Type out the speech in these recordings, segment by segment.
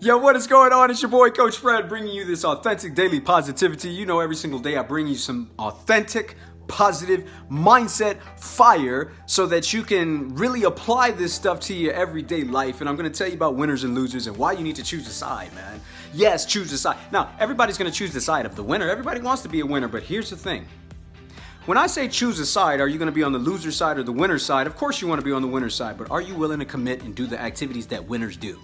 Yo, what is going on? It's your boy Coach Fred bringing you this authentic daily positivity. You know, every single day I bring you some authentic, positive mindset fire so that you can really apply this stuff to your everyday life. And I'm to tell you about winners and losers and why you need to choose a side, man. Yes, choose a side. Now, everybody's to choose the side of the winner. Everybody wants to be a winner, but here's the thing. When I say choose a side, are you going to be on the loser side or the winner side? Of course, you want to be on the winner side, but are you willing to commit and do the activities that winners do?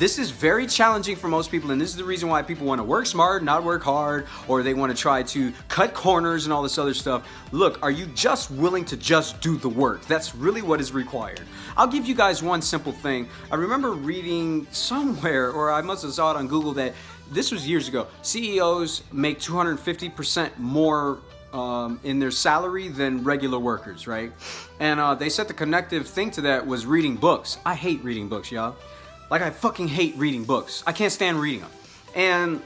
This is very challenging for most people, and this is the reason why people want to work smart, not work hard, or they want to try to cut corners and all this other stuff. Look, are you just willing to just do the work? That's really what is required. I'll give you guys one simple thing. I remember reading somewhere, or I must have saw it on Google, that this was years ago. CEOs make 250% more um, in their salary than regular workers, right? And uh, they said the connective thing to that was reading books. I hate reading books, y'all. Like, I fucking hate reading books. I can't stand reading them. And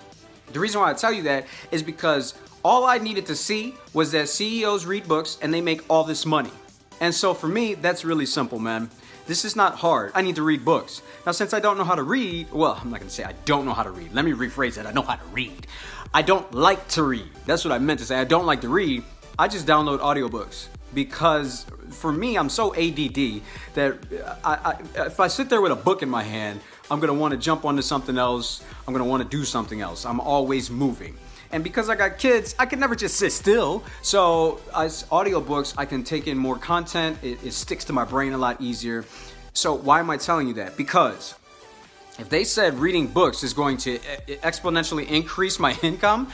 the reason why I tell you that is because all I needed to see was that CEOs read books and they make all this money. And so for me, that's really simple, man. This is not hard. I need to read books. Now, since I don't know how to read, well, I'm not gonna say I don't know how to read. Let me rephrase that. I know how to read. I don't like to read. That's what I meant to say. I don't like to read. I just download audiobooks because for me, I'm so ADD that I, I, if I sit there with a book in my hand, I'm gonna want to jump onto something else. I'm gonna want to do something else. I'm always moving. And because I got kids, I can never just sit still. So as audiobooks, I can take in more content. It, it sticks to my brain a lot easier. So why am I telling you that? Because if they said reading books is going to exponentially increase my income,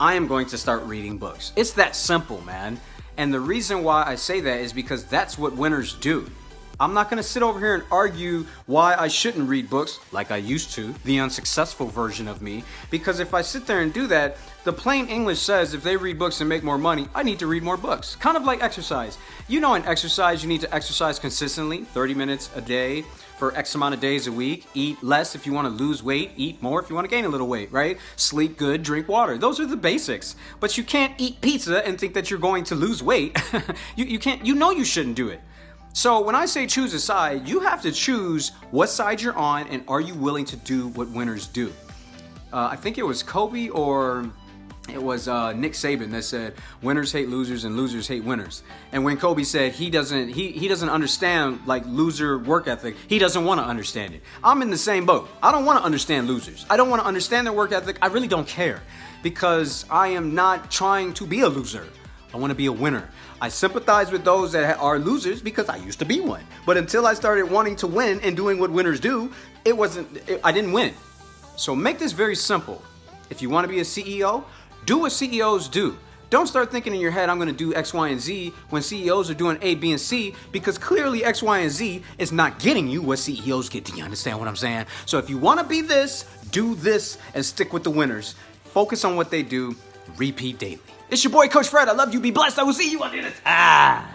I am going to start reading books. It's that simple, man. And the reason why I say that is because that's what winners do. I'm not gonna sit over here and argue why I shouldn't read books like I used to, the unsuccessful version of me, because if I sit there and do that, the plain English says if they read books and make more money, I need to read more books. Kind of like exercise. You know, in exercise, you need to exercise consistently, 30 minutes a day for X amount of days a week. Eat less if you wanna lose weight, eat more if you wanna gain a little weight, right? Sleep good, drink water. Those are the basics. But you can't eat pizza and think that you're going to lose weight. you, you can't, you know you shouldn't do it. So when I say choose a side, you have to choose what side you're on and are you willing to do what winners do. Uh, I think it was Kobe or it was uh, Nick Saban that said winners hate losers and losers hate winners. And when Kobe said he doesn't he, he doesn't understand like loser work ethic, he doesn't want to understand it. I'm in the same boat. I don't want to understand losers. I don't want to understand their work ethic. I really don't care because I am not trying to be a loser. I want to be a winner. I sympathize with those that are losers because I used to be one. But until I started wanting to win and doing what winners do, it wasn't, it, I didn't win. So make this very simple. If you want to be a CEO, do what CEOs do. Don't start thinking in your head, I'm to do X, Y, and Z when CEOs are doing A, B, and C because clearly X, Y, and Z is not getting you what CEOs get. Do you understand what I'm saying? So if you want to be this, do this and stick with the winners. Focus on what they do, repeat daily. It's your boy, Coach Fred. I love you. Be blessed. I will see you on the other side.